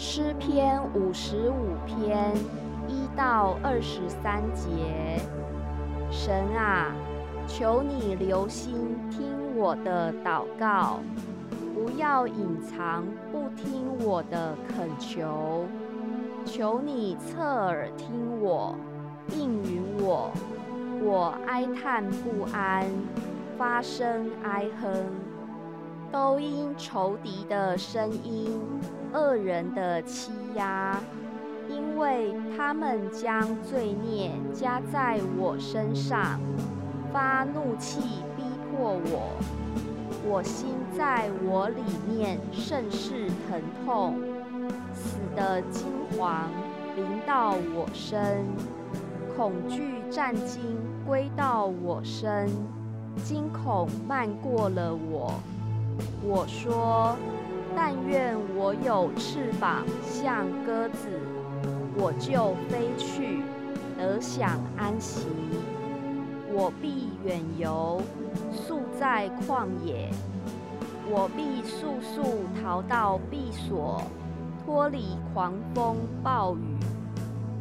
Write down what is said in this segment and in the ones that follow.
诗篇五十五篇一到二十三节，神啊，求你留心听我的祷告，不要隐藏不听我的恳求。求你侧耳听我，应允我。我哀叹不安，发声哀哼，都因仇敌的声音、恶人的欺压，因为他们将罪孽加在我身上，发怒气逼迫我，我心在我里面甚是疼痛，死的惊惶临到我身。恐惧战惊归到我身，惊恐漫过了我。我说：但愿我有翅膀，像鸽子，我就飞去，得享安息。我必远游，宿在旷野。我必速速逃到避所，脱离狂风暴雨。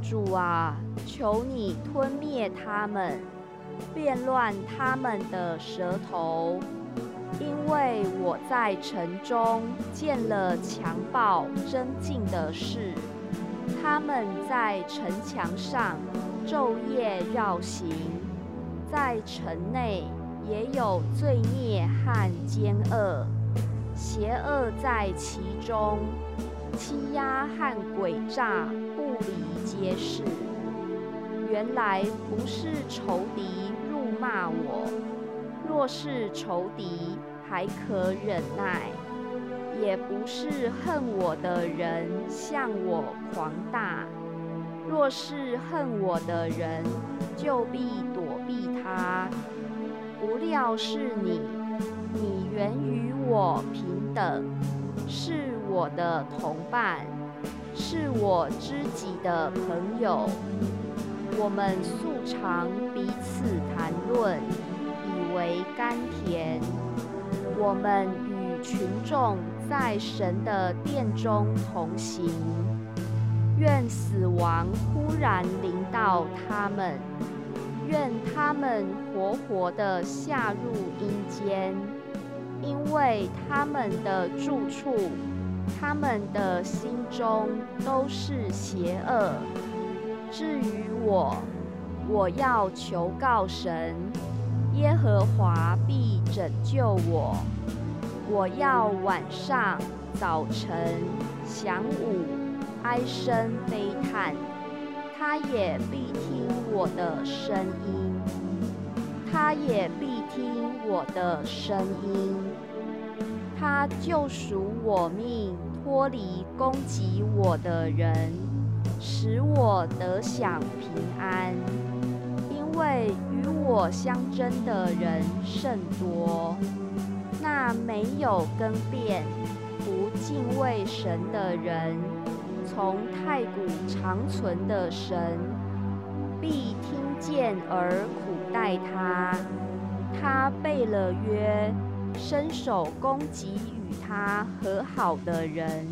主啊，求你吞灭他们，变乱他们的舌头，因为我在城中见了强暴争竞的事，他们在城墙上昼夜绕行，在城内也有罪孽和奸恶，邪恶在其中，欺压和诡诈不离。皆是，原来不是仇敌辱骂我，若是仇敌还可忍耐；也不是恨我的人向我狂大，若是恨我的人，就必躲避他。不料是你，你原与我平等，是我的同伴。是我知己的朋友，我们素常彼此谈论，为甘甜。我们与群众在神的殿中同行，愿死亡忽然临到他们，愿他们活活的下入阴间，因为他们的住处。他们的心中都是邪恶。至于我，我要求告神，耶和华必拯救我。我要晚上、早晨、晌午哀声悲叹，他也必听我的声音，他也必听我的声音。他救赎我命，脱离攻击我的人，使我得享平安。因为与我相争的人甚多，那没有更变、不敬畏神的人，从太古长存的神，必听见而苦待他。他背了约。伸手攻击与他和好的人，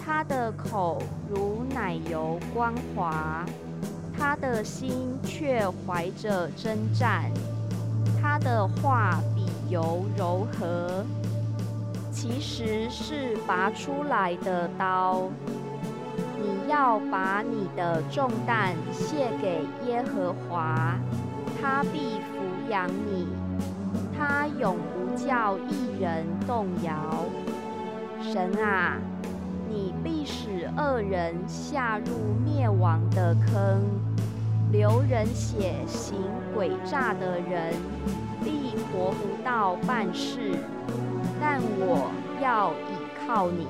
他的口如奶油光滑，他的心却怀着征战。他的话比油柔和，其实是拔出来的刀。你要把你的重担卸给耶和华，他必抚养你，他永不。叫一人动摇，神啊，你必使恶人下入灭亡的坑，流人血行诡诈的人必活不到半世。但我要倚靠你。